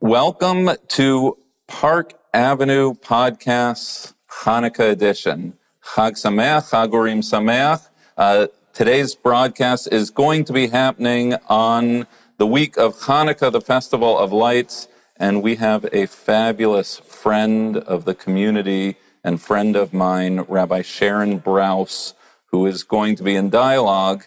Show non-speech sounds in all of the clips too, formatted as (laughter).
Welcome to Park Avenue Podcasts Hanukkah edition. Chag Sameach, Chag Urim Sameach. Uh, today's broadcast is going to be happening on the week of Hanukkah, the Festival of Lights, and we have a fabulous friend of the community and friend of mine, Rabbi Sharon Brous, who is going to be in dialogue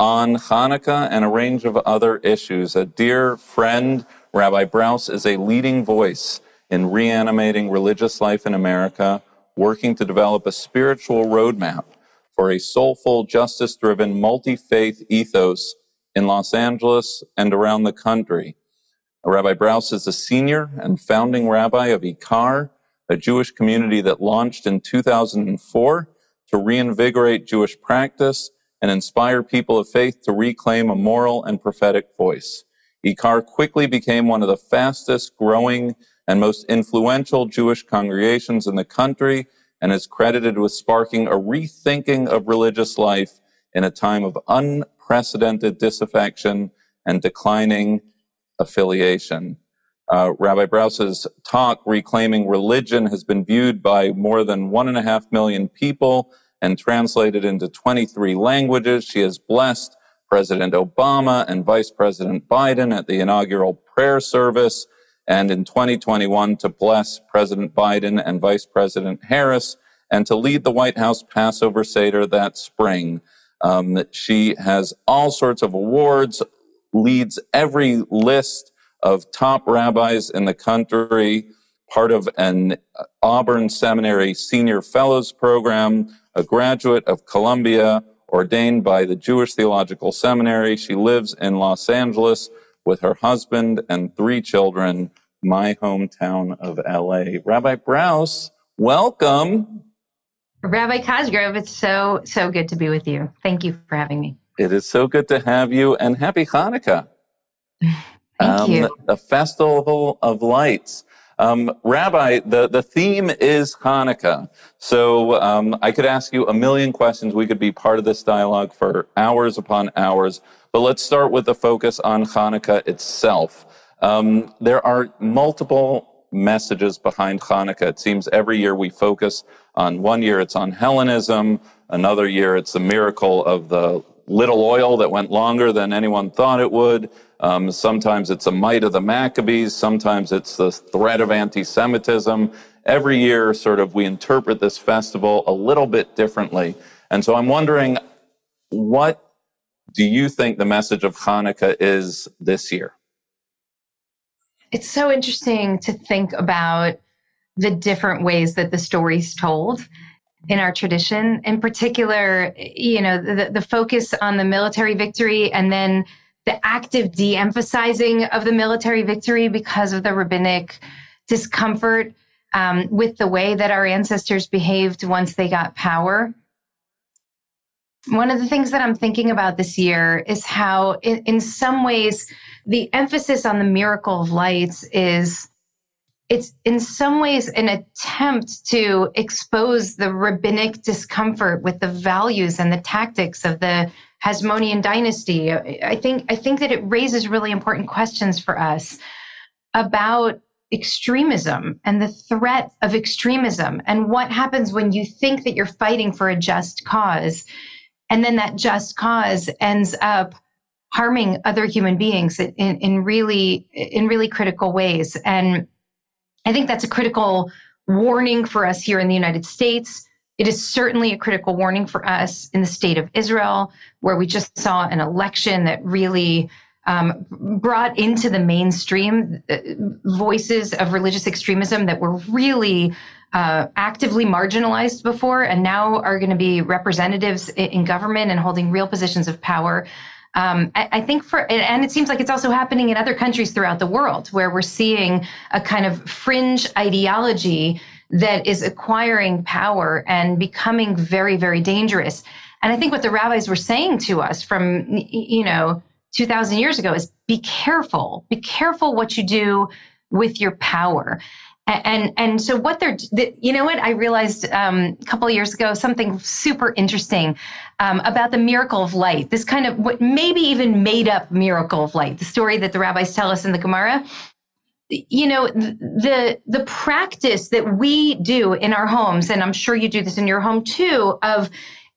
on Hanukkah and a range of other issues. A dear friend, Rabbi Brous is a leading voice in reanimating religious life in America, working to develop a spiritual roadmap for a soulful, justice driven, multi faith ethos in Los Angeles and around the country. Rabbi Brous is a senior and founding rabbi of IKAR, a Jewish community that launched in 2004 to reinvigorate Jewish practice and inspire people of faith to reclaim a moral and prophetic voice. IKAR quickly became one of the fastest growing and most influential Jewish congregations in the country and is credited with sparking a rethinking of religious life in a time of unprecedented disaffection and declining affiliation. Uh, Rabbi Brous's talk, Reclaiming Religion, has been viewed by more than one and a half million people and translated into 23 languages. She has blessed President Obama and Vice President Biden at the inaugural prayer service, and in 2021 to bless President Biden and Vice President Harris, and to lead the White House Passover Seder that spring. Um, she has all sorts of awards, leads every list of top rabbis in the country, part of an Auburn Seminary Senior Fellows Program, a graduate of Columbia, ordained by the Jewish Theological Seminary. She lives in Los Angeles with her husband and three children, my hometown of LA. Rabbi Brous, welcome. Rabbi Cosgrove, it's so, so good to be with you. Thank you for having me. It is so good to have you and happy Hanukkah. (laughs) Thank um, you. The Festival of Lights. Um, Rabbi, the, the theme is Hanukkah. So um, I could ask you a million questions. We could be part of this dialogue for hours upon hours. But let's start with the focus on Hanukkah itself. Um, there are multiple messages behind Hanukkah. It seems every year we focus on one year it's on Hellenism, another year it's the miracle of the little oil that went longer than anyone thought it would. Um, sometimes it's a might of the Maccabees. Sometimes it's the threat of anti-Semitism. Every year, sort of, we interpret this festival a little bit differently. And so I'm wondering, what do you think the message of Hanukkah is this year? It's so interesting to think about the different ways that the story's told in our tradition. In particular, you know, the, the focus on the military victory and then the active de emphasizing of the military victory because of the rabbinic discomfort um, with the way that our ancestors behaved once they got power. One of the things that I'm thinking about this year is how, in, in some ways, the emphasis on the miracle of lights is it's in some ways an attempt to expose the rabbinic discomfort with the values and the tactics of the Hasmonean dynasty. I think I think that it raises really important questions for us about extremism and the threat of extremism and what happens when you think that you're fighting for a just cause and then that just cause ends up harming other human beings in, in really in really critical ways and i think that's a critical warning for us here in the united states it is certainly a critical warning for us in the state of Israel, where we just saw an election that really um, brought into the mainstream uh, voices of religious extremism that were really uh, actively marginalized before and now are going to be representatives in, in government and holding real positions of power. Um, I, I, think for, and it seems like it's also happening in other countries throughout the world where we're seeing a kind of fringe ideology that is acquiring power and becoming very, very dangerous. And I think what the rabbis were saying to us from, you know, 2000 years ago is be careful, be careful what you do with your power. And and so what they're, you know what I realized um, a couple years ago something super interesting um, about the miracle of light. This kind of what maybe even made up miracle of light. The story that the rabbis tell us in the Gemara you know the the practice that we do in our homes and i'm sure you do this in your home too of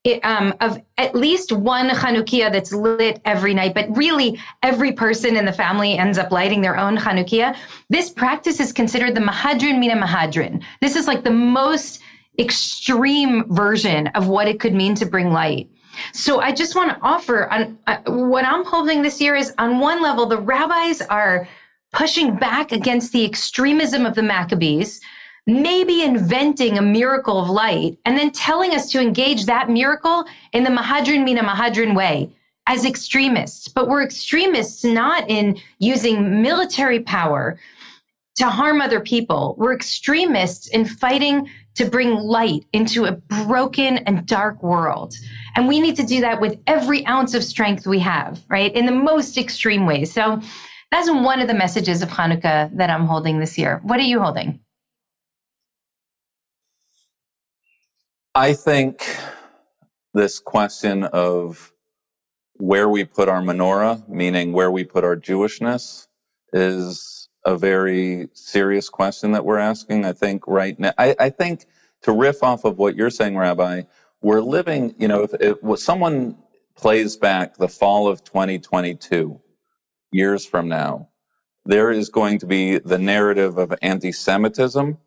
it, um, of at least one Chanukiah that's lit every night, but really every person in the family ends up lighting their own Chanukiah. This practice is considered the Mahadrin Mina Mahadrin. This is like the most extreme version of what it could mean to bring light. So I just want to offer on uh, what I'm holding this year is on one level, the rabbis are pushing back against the extremism of the Maccabees maybe inventing a miracle of light and then telling us to engage that miracle in the Mahadrin Mina Mahadrin way as extremists. But we're extremists not in using military power to harm other people. We're extremists in fighting to bring light into a broken and dark world. And we need to do that with every ounce of strength we have, right? In the most extreme ways. So that's one of the messages of Hanukkah that I'm holding this year. What are you holding? I think this question of where we put our menorah, meaning where we put our Jewishness, is a very serious question that we're asking. I think right now, I, I think to riff off of what you're saying, Rabbi, we're living, you know, if, if someone plays back the fall of 2022, years from now, there is going to be the narrative of anti Semitism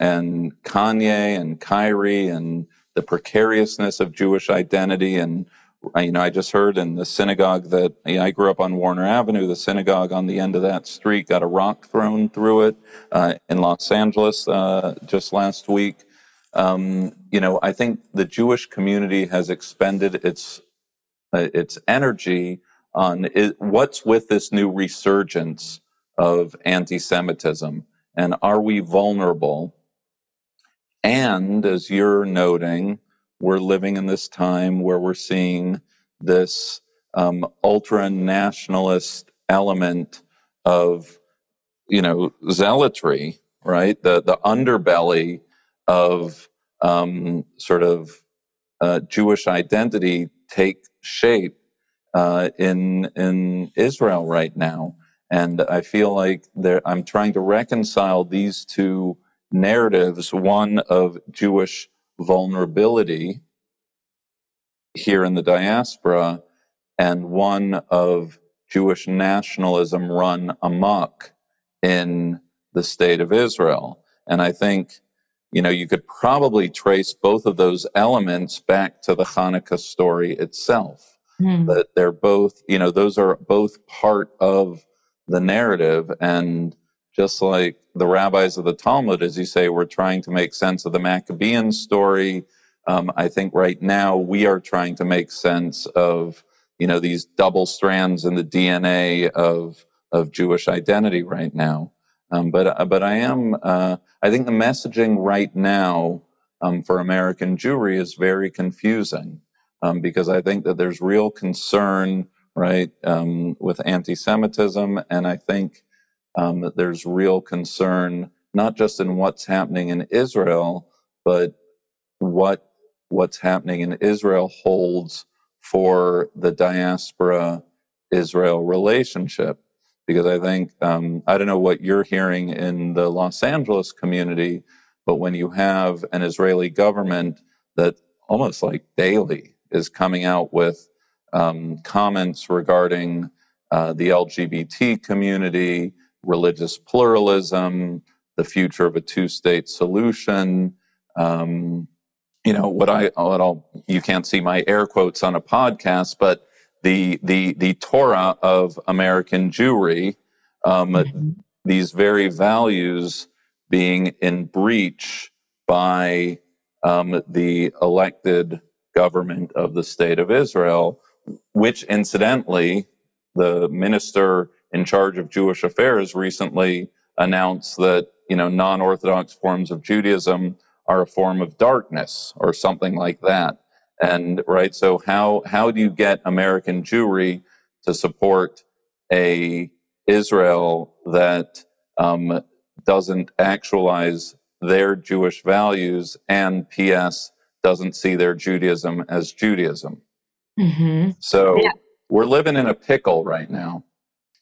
and Kanye and Kyrie and the precariousness of Jewish identity. And, you know, I just heard in the synagogue that you know, I grew up on Warner Avenue, the synagogue on the end of that street got a rock thrown through it uh, in Los Angeles uh, just last week. Um, you know, I think the Jewish community has expended its uh, its energy on it, what's with this new resurgence of anti-Semitism, and are we vulnerable and as you're noting, we're living in this time where we're seeing this um, ultra nationalist element of, you know, zealotry, right? The the underbelly of um, sort of uh, Jewish identity take shape uh, in in Israel right now, and I feel like there, I'm trying to reconcile these two narratives one of Jewish vulnerability here in the diaspora, and one of Jewish nationalism run amok in the state of Israel. And I think, you know, you could probably trace both of those elements back to the Hanukkah story itself. Mm. That they're both, you know, those are both part of the narrative. And just like the rabbis of the Talmud, as you say, were trying to make sense of the Maccabean story. Um, I think right now we are trying to make sense of you know these double strands in the DNA of of Jewish identity right now. Um, but uh, but I am uh, I think the messaging right now um, for American Jewry is very confusing um, because I think that there's real concern right um, with anti-Semitism, and I think um, there's real concern, not just in what's happening in Israel, but what what's happening in Israel holds for the diaspora Israel relationship. Because I think, um, I don't know what you're hearing in the Los Angeles community, but when you have an Israeli government that almost like daily is coming out with um, comments regarding uh, the LGBT community, religious pluralism, the future of a two-state solution. Um, you know what I what I'll you can't see my air quotes on a podcast, but the the the Torah of American Jewry, um, mm-hmm. these very values being in breach by um, the elected government of the state of Israel which incidentally, the minister in charge of Jewish affairs recently announced that, you know, non-Orthodox forms of Judaism are a form of darkness or something like that. And right, so how how do you get American Jewry to support a Israel that um, doesn't actualize their Jewish values and P.S. doesn't see their Judaism as Judaism? Mm-hmm. So yeah. we're living in a pickle right now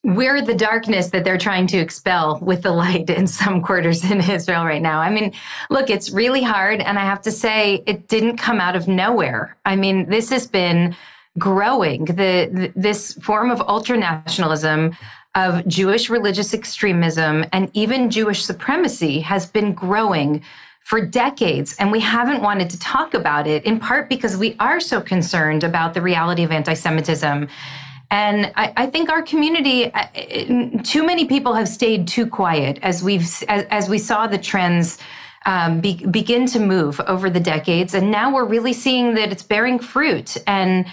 we're the darkness that they're trying to expel with the light in some quarters in Israel right now. I mean, look, it's really hard. And I have to say, it didn't come out of nowhere. I mean, this has been growing. The, the this form of ultranationalism, of Jewish religious extremism, and even Jewish supremacy has been growing for decades. And we haven't wanted to talk about it, in part because we are so concerned about the reality of anti Semitism and I, I, think our community, uh, too many people have stayed too quiet as we've as, as we saw the trends um, be, begin to move over the decades, and now we're really seeing that it's bearing fruit. And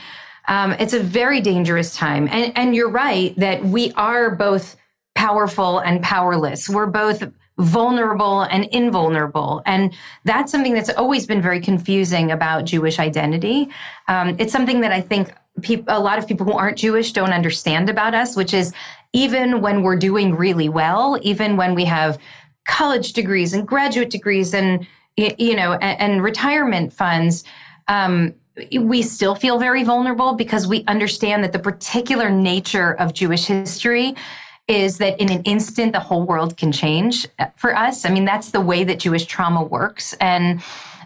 um, it's a very dangerous time. And, and you're right that we are both powerful and powerless. We're both vulnerable and invulnerable. And that's something that's always been very confusing about Jewish identity. Um, it's something that I think a lot of people who aren't Jewish don't understand about us, which is even when we're doing really well, even when we have college degrees and graduate degrees and you know and, and retirement funds, um, we still feel very vulnerable because we understand that the particular nature of Jewish history is that in an instant the whole world can change for us. I mean, that's the way that Jewish trauma works, and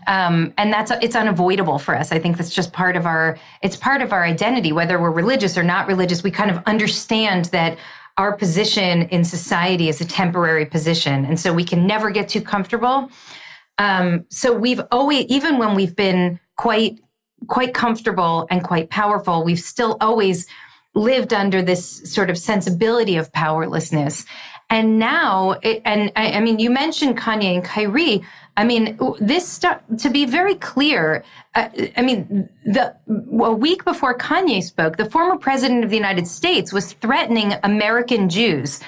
um, and that's it's unavoidable for us. I think that's just part of our it's part of our identity, whether we're religious or not religious. We kind of understand that our position in society is a temporary position, and so we can never get too comfortable. Um, so we've always, even when we've been quite quite comfortable and quite powerful, we've still always lived under this sort of sensibility of powerlessness. And now, it, and I, I, mean, you mentioned Kanye and Kyrie. I mean, this stuff, to be very clear. Uh, I mean, the a week before Kanye spoke, the former president of the United States was threatening American Jews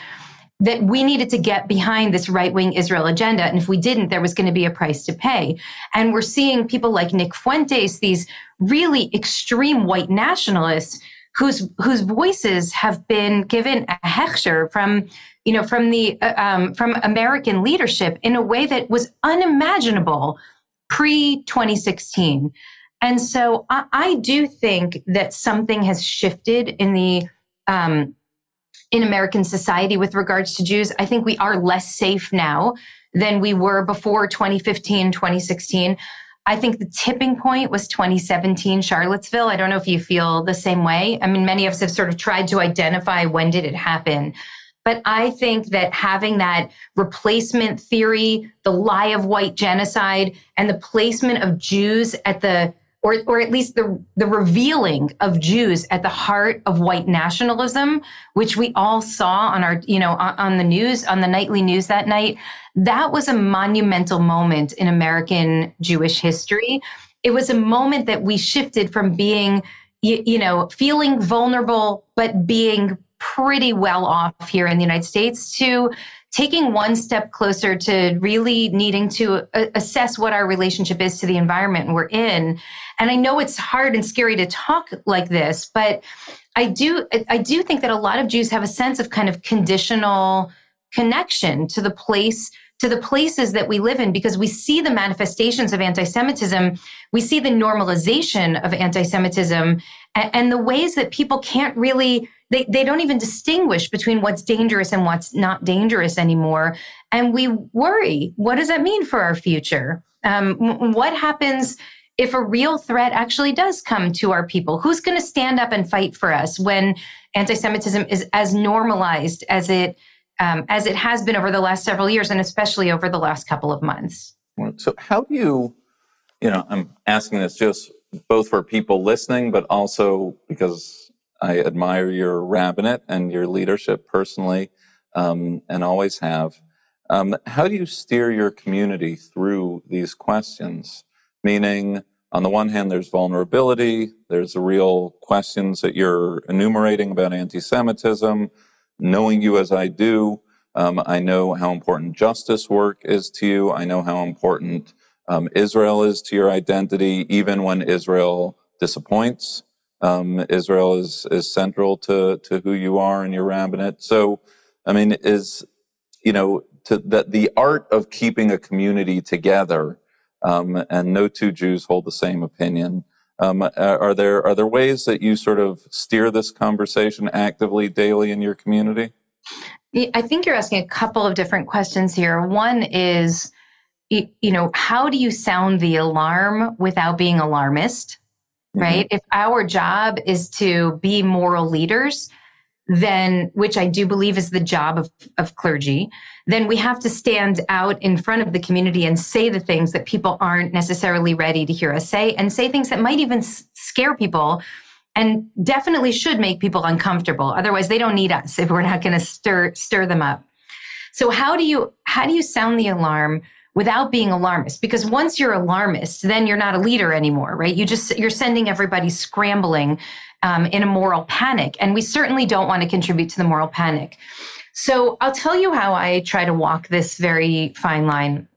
that we needed to get behind this right wing Israel agenda. And if we didn't, there was going to be a price to pay. And we're seeing people like Nick Fuentes, these really extreme white nationalists whose whose voices have been given a hechsher from you know from the uh, um, from American leadership in a way that was unimaginable pre 2016. And so I, I, do think that something has shifted in the um, in American society with regards to Jews. I think we are less safe now than we were before 2015, 2016. I think the tipping point was 2017 Charlottesville. I don't know if you feel the same way. I mean, many of us have sort of tried to identify when did it happen. But I think that having that replacement theory, the lie of white genocide, and the placement of Jews at the or, or at least the, the revealing of Jews at the heart of white nationalism, which we all saw on our, you know, on, on the news, on the nightly news that night. That was a monumental moment in American Jewish history. It was a moment that we shifted from being, you, you know, feeling vulnerable, but being pretty well off here in the United States to taking one step closer to really needing to uh, assess what our relationship is to the environment we're in. And I know it's hard and scary to talk like this, but I do I do think that a lot of Jews have a sense of kind of conditional connection to the place to the places that we live in because we see the manifestations of anti-Semitism, we see the normalization of anti-Semitism and, and the ways that people can't really they, they don't even distinguish between what's dangerous and what's not dangerous anymore. And we worry what does that mean for our future? Um, what happens if a real threat actually does come to our people? Who's going to stand up and fight for us when anti Semitism is as normalized as it? Um, as it has been over the last several years, and especially over the last couple of months. So, how do you, you know, I'm asking this just both for people listening, but also because I admire your rabbinate and your leadership personally, um, and always have. Um, how do you steer your community through these questions? Meaning, on the one hand, there's vulnerability. There's the real questions that you're enumerating about anti-Semitism. Knowing you as I do, um, I know how important justice work is to you. I know how important um, Israel is to your identity, even when Israel disappoints. Um, Israel is is central to to who you are and your rabbinate. So, I mean, is you know to that the art of keeping a community together, um, and no two Jews hold the same opinion. Um, are there are there ways that you sort of steer this conversation actively daily in your community? I think you're asking a couple of different questions here. One is, you know, how do you sound the alarm without being alarmist? mm-hmm. right? If our job is to be moral leaders, then which I do believe is the job of, of clergy, then we have to stand out in front of the community and say the things that people aren't necessarily ready to hear us say, and say things that might even scare people and definitely should make people uncomfortable. Otherwise, they don't need us if we're not going to stir stir them up. So how do you how do you sound the alarm without being alarmist because once you're alarmist then you're not a leader anymore right you just you're sending everybody scrambling um, in a moral panic and we certainly don't want to contribute to the moral panic. So i'll tell you how i try to walk this very fine line.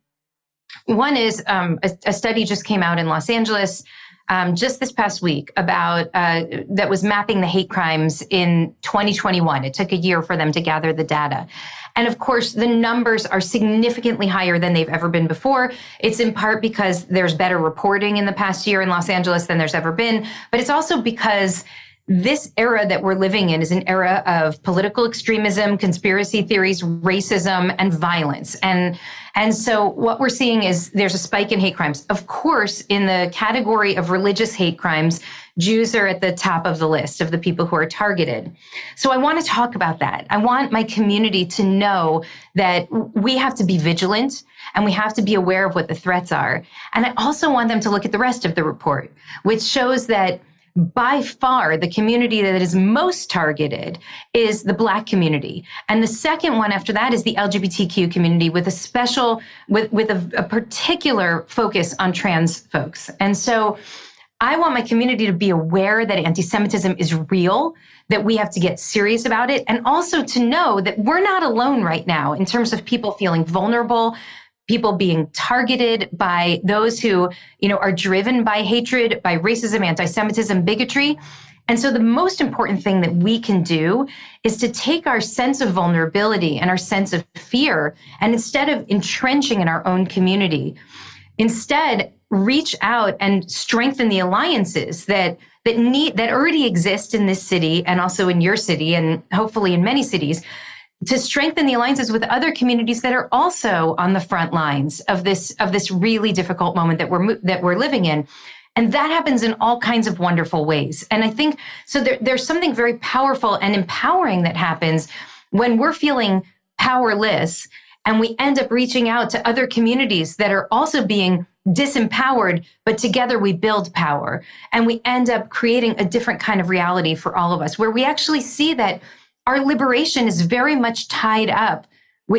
One is um, a, a, study just came out in los angeles um, just this past week about uh, that was mapping the hate crimes in 2021 it took a year for them to gather the data and of course, the numbers are significantly higher than they've ever been before. It's in part because there's better reporting in the past year in Los Angeles than there's ever been, but it's also because this era that we're living in is an era of political extremism, conspiracy theories, racism, and violence. And and so what we're seeing is there's a spike in hate crimes. Of course, in the category of religious hate crimes, Jews are at the top of the list of the people who are targeted. So I want to talk about that. I want my community to know that we have to be vigilant and we have to be aware of what the threats are. And I also want them to look at the rest of the report, which shows that by far the community that is most targeted is the black community. And the second one after that is the lgbtq community with a special with with a, a particular focus on trans folks. And so I want my community to be aware that anti Semitism is real, that we have to get serious about it, and also to know that we're not alone right now in terms of people feeling vulnerable, people being targeted by those who, you know, are driven by hatred, by racism, anti-Semitism, bigotry. And so the most important thing that we can do is to take our sense of vulnerability and our sense of fear and instead of entrenching in our own community, instead reach out and strengthen the alliances that that need that already exist in this city and also in your city and hopefully in many cities to strengthen the alliances with other communities that are also on the front lines of this of this really difficult moment that we're that we're living in and that happens in all kinds of wonderful ways and i think so there, there's something very powerful and empowering that happens when we're feeling powerless and we end up reaching out to other communities that are also being disempowered, but together we build power. And we end up creating a different kind of reality for all of us, where we actually see that our liberation is very much tied up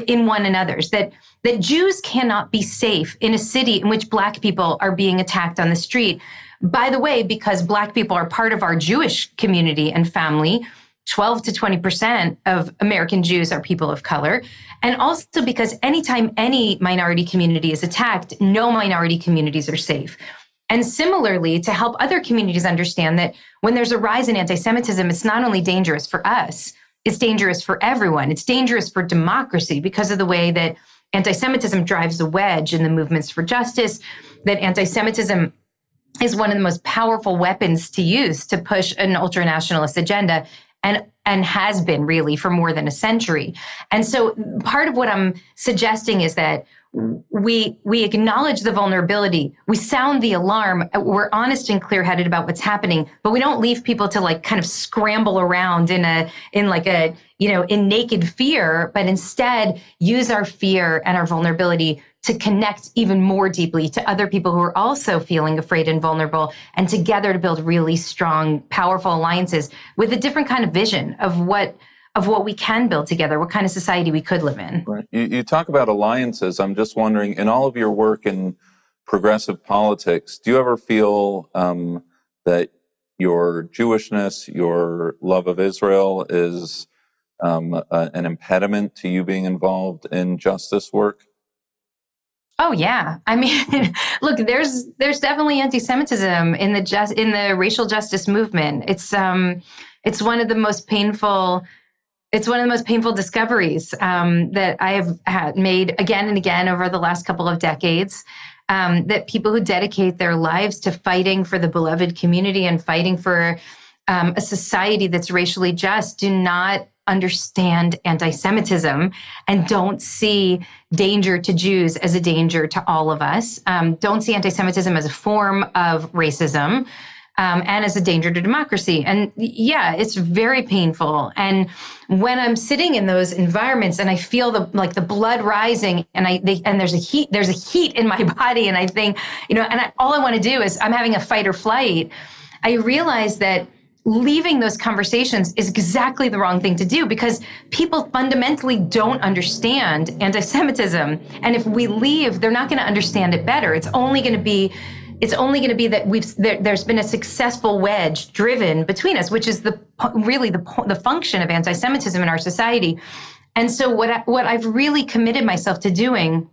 in one another's that that Jews cannot be safe in a city in which black people are being attacked on the street by the way because black people are part of our Jewish community and family 12 to 20% of American Jews are people of color. And also because anytime any minority community is attacked, no minority communities are safe. And similarly, to help other communities understand that when there's a rise in anti Semitism, it's not only dangerous for us, it's dangerous for everyone. It's dangerous for democracy because of the way that anti Semitism drives a wedge in the movements for justice, that anti Semitism is one of the most powerful weapons to use to push an ultra nationalist agenda and and has been really for more than a century. And so part of what I'm suggesting is that we we acknowledge the vulnerability. We sound the alarm. We're honest and clear-headed about what's happening but we don't leave people to like kind of scramble around in a in like a you know in naked fear but instead use our fear and our vulnerability to connect even more deeply to other people who are also feeling afraid and vulnerable and together to build really strong powerful alliances with a different kind of vision of what of what we can build together what kind of society we could live in right. you, you talk about alliances i'm just wondering in all of your work in progressive politics, do you ever feel um, that your Jewishness, your love of Israel is um, a, an impediment to you being involved in justice work? Oh yeah, I mean, (laughs) look, there's there's definitely anti-Semitism in the just in the racial justice movement. It's um, it's one of the most painful. It's one of the most painful discoveries um, that I have made again and again over the last couple of decades. Um, that people who dedicate their lives to fighting for the beloved community and fighting for um, a society that's racially just do not understand anti Semitism and don't see danger to Jews as a danger to all of us, um, don't see anti Semitism as a form of racism. Um, and as a danger to democracy. And yeah, it's very painful. And when I'm sitting in those environments and I feel the like the blood rising, and I they, and there's a heat, there's a heat in my (laughs) body, and I think, you know, and I, all I want to do is I'm having a fight or flight. I realize that leaving those conversations is exactly the wrong thing to do because people fundamentally don't understand anti Semitism. And if we leave, they're not going to understand it better. It's only going to be it's only going to be that we've there, has been a successful wedge driven between us, which is the really the the function of anti-Semitism in our society. And so what I, what I've really committed myself to doing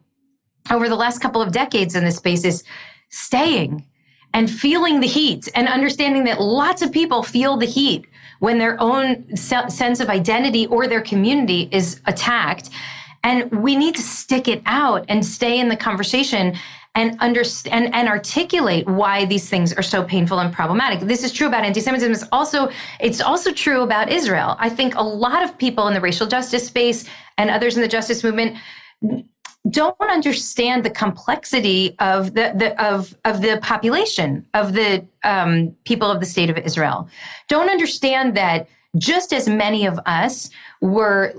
over the last couple of decades in this space is staying and feeling the heat and understanding that lots of people feel the heat when their own sense of identity or their community is attacked. And we need to stick it out and stay in the conversation and understand and, articulate why these things are so painful and problematic. This is true about anti-Semitism. It's also it's also true about Israel. I think a lot of people in the racial justice space and others in the justice movement don't understand the complexity of the, the of of the population of the um, people of the state of Israel. Don't understand that just as many of us were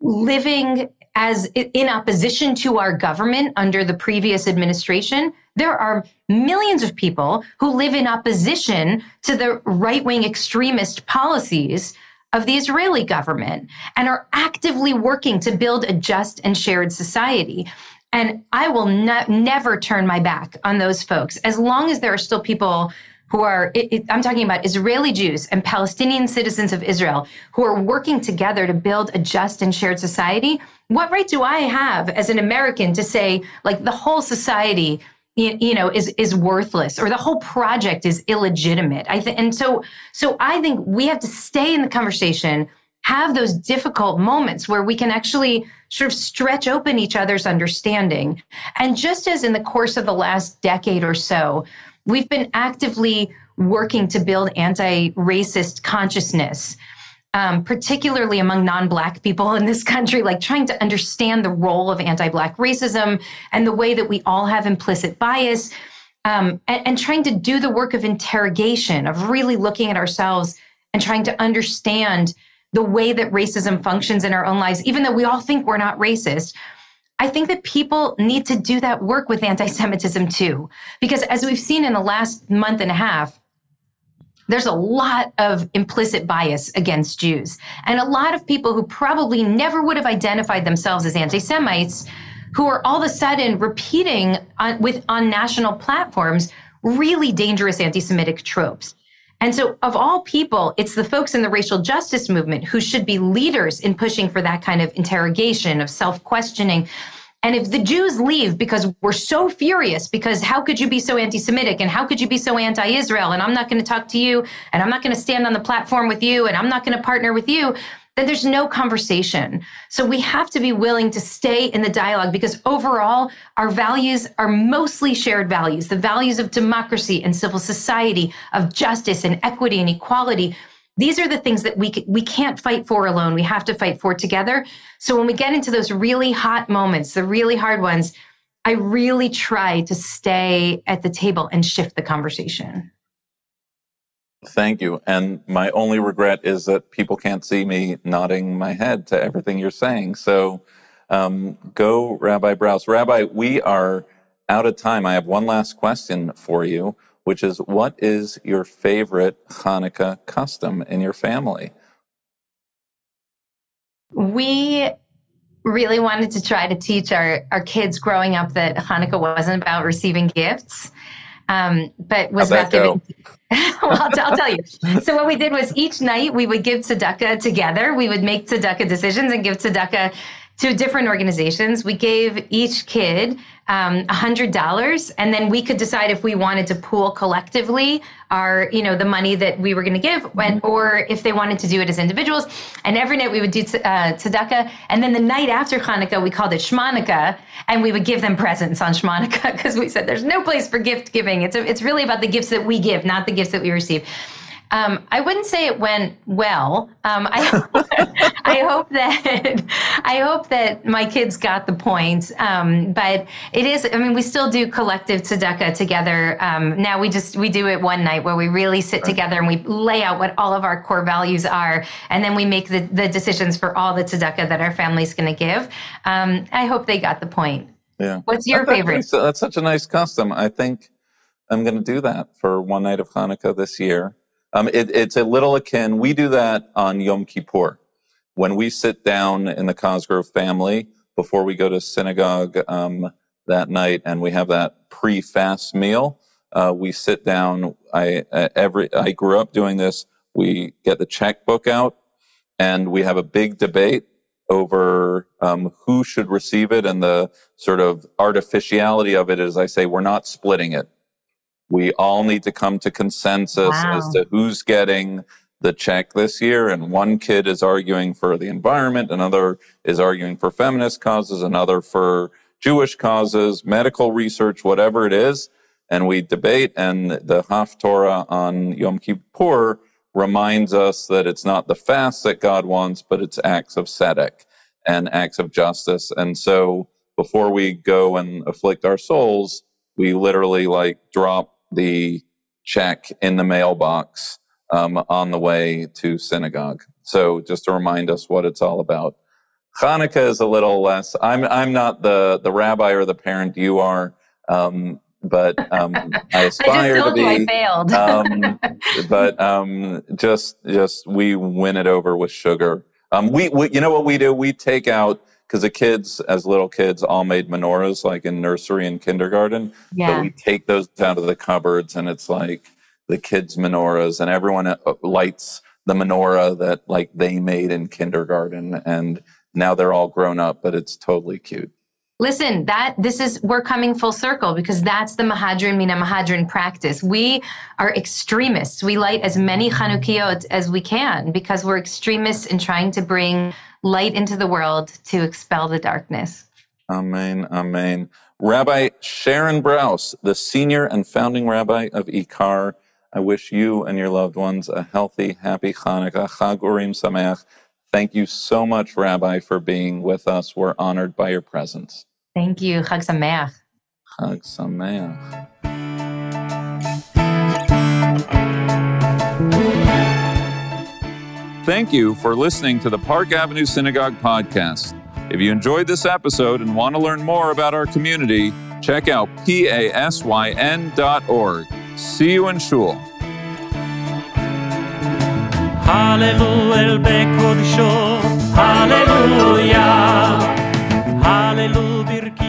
living as in opposition to our government under the previous administration, there are millions of people who live in opposition to the right wing extremist policies of the Israeli government and are actively working to build a just and shared society. And I will ne- never turn my back on those folks as long as there are still people who are, it, it, I'm talking about Israeli Jews and Palestinian citizens of Israel who are working together to build a just and shared society. What right do I have as an American to say, like, the whole society you know is is worthless or the whole project is illegitimate i think and so so i think we have to stay in the conversation have those difficult moments where we can actually sort of stretch open each other's understanding and just as in the course of the last decade or so we've been actively working to build anti-racist consciousness um, particularly among non Black people in this country, like trying to understand the role of anti Black racism and the way that we all have implicit bias, um, and, and trying to do the work of interrogation, of really looking at ourselves and trying to understand the way that racism functions in our own lives, even though we all think we're not racist. I think that people need to do that work with anti Semitism too. Because as we've seen in the last month and a half, there's a lot of implicit bias against Jews. And a lot of people who probably never would have identified themselves as anti Semites who are all of a sudden repeating on, with, on national platforms really dangerous anti Semitic tropes. And so, of all people, it's the folks in the racial justice movement who should be leaders in pushing for that kind of interrogation, of self questioning, and if the Jews leave because we're so furious, because how could you be so anti Semitic and how could you be so anti Israel? And I'm not going to talk to you and I'm not going to stand on the platform with you and I'm not going to partner with you, then there's no conversation. So we have to be willing to stay in the dialogue because overall, our values are mostly shared values the values of democracy and civil society, of justice and equity and equality these are the things that we we can't fight for alone. We have to fight for together. So when we get into those really hot moments, the really hard ones, I really try to stay at the table and shift the conversation. Thank you. And my only regret is that people can't see me nodding my head to everything you're saying. So um, go, Rabbi Brous. Rabbi, we are out of time. I have one last question for you which is what is your favorite Hanukkah custom in your family? We really wanted to try to teach our, our kids growing up that Hanukkah wasn't about receiving gifts, um, but was How'd about giving. well, I'll, I'll tell you. So what we did was each night we would give tzedakah together. We would make tzedakah decisions and give tzedakah to different organizations. We gave each kid um, $100 and then we could decide if we wanted to pool collectively our, you know, the money that we were going to give when, or if they wanted to do it as individuals. And every night we would do uh, tzedakah. And then the night after Hanukkah, we called it Shmanika and we would give them presents on Shmanika because (laughs) we said there's no place for gift giving. It's, a, it's really about the gifts that we give, not the gifts that we receive. Um, I wouldn't say it went well. Um, I, (laughs) I hope that I hope that my kids got the point. Um, but it is. I mean, we still do collective tzedakah together. Um, now we just we do it one night where we really sit together and we lay out what all of our core values are, and then we make the, the decisions for all the tzedakah that our family's going to give. Um, I hope they got the point. Yeah. What's your favorite? That's such a nice custom. I think I'm going to do that for one night of Hanukkah this year. Um, it, it's a little akin. We do that on Yom Kippur. When we sit down in the Cosgrove family before we go to synagogue um, that night and we have that pre-fast meal, uh, we sit down. I uh, every I grew up doing this. We get the checkbook out and we have a big debate over um, who should receive it and the sort of artificiality of it is I say we're not splitting it we all need to come to consensus wow. as to who's getting the check this year. And one kid is arguing for the environment, another is arguing for feminist causes, another for Jewish causes, medical research, whatever it is. And we debate, and the Haftorah on Yom Kippur reminds us that it's not the fast that God wants, but it's acts of tzedek and acts of justice. And so before we go and afflict our souls, we literally like drop the check in the mailbox um, on the way to synagogue. So just to remind us what it's all about. Hanukkah is a little less. I'm I'm not the the rabbi or the parent you are, um, but um, (laughs) I aspire I to be. I failed. um, (laughs) but um, just just we win it over with sugar. Um, we, we you know what we do? We take out because the kids, as little kids, all made menorahs like in nursery and kindergarten. Yeah. But we take those out of the cupboards and it's like the kids' menorahs, and everyone uh, lights the menorah that like they made in kindergarten. And now they're all grown up, but it's totally cute. Listen, that this is we're coming full circle because that's the Mahadrin Mina Mahadrin practice. We are extremists. We light as many Chanukiot as we can because we're extremists in trying to bring light into the world to expel the darkness. Amen. Amen. Rabbi Sharon Brous, the senior and founding rabbi of Ikar, I wish you and your loved ones a healthy, happy Hanukkah, Chag Urim Sameach. Thank you so much, Rabbi, for being with us. We're honored by your presence. Thank you. Chag Sameach. Chag Sameach. Thank you for listening to the Park Avenue Synagogue podcast. If you enjoyed this episode and want to learn more about our community, check out pasyn.org. See you in Shul. alleluia il becco di show, alleluia, alleluia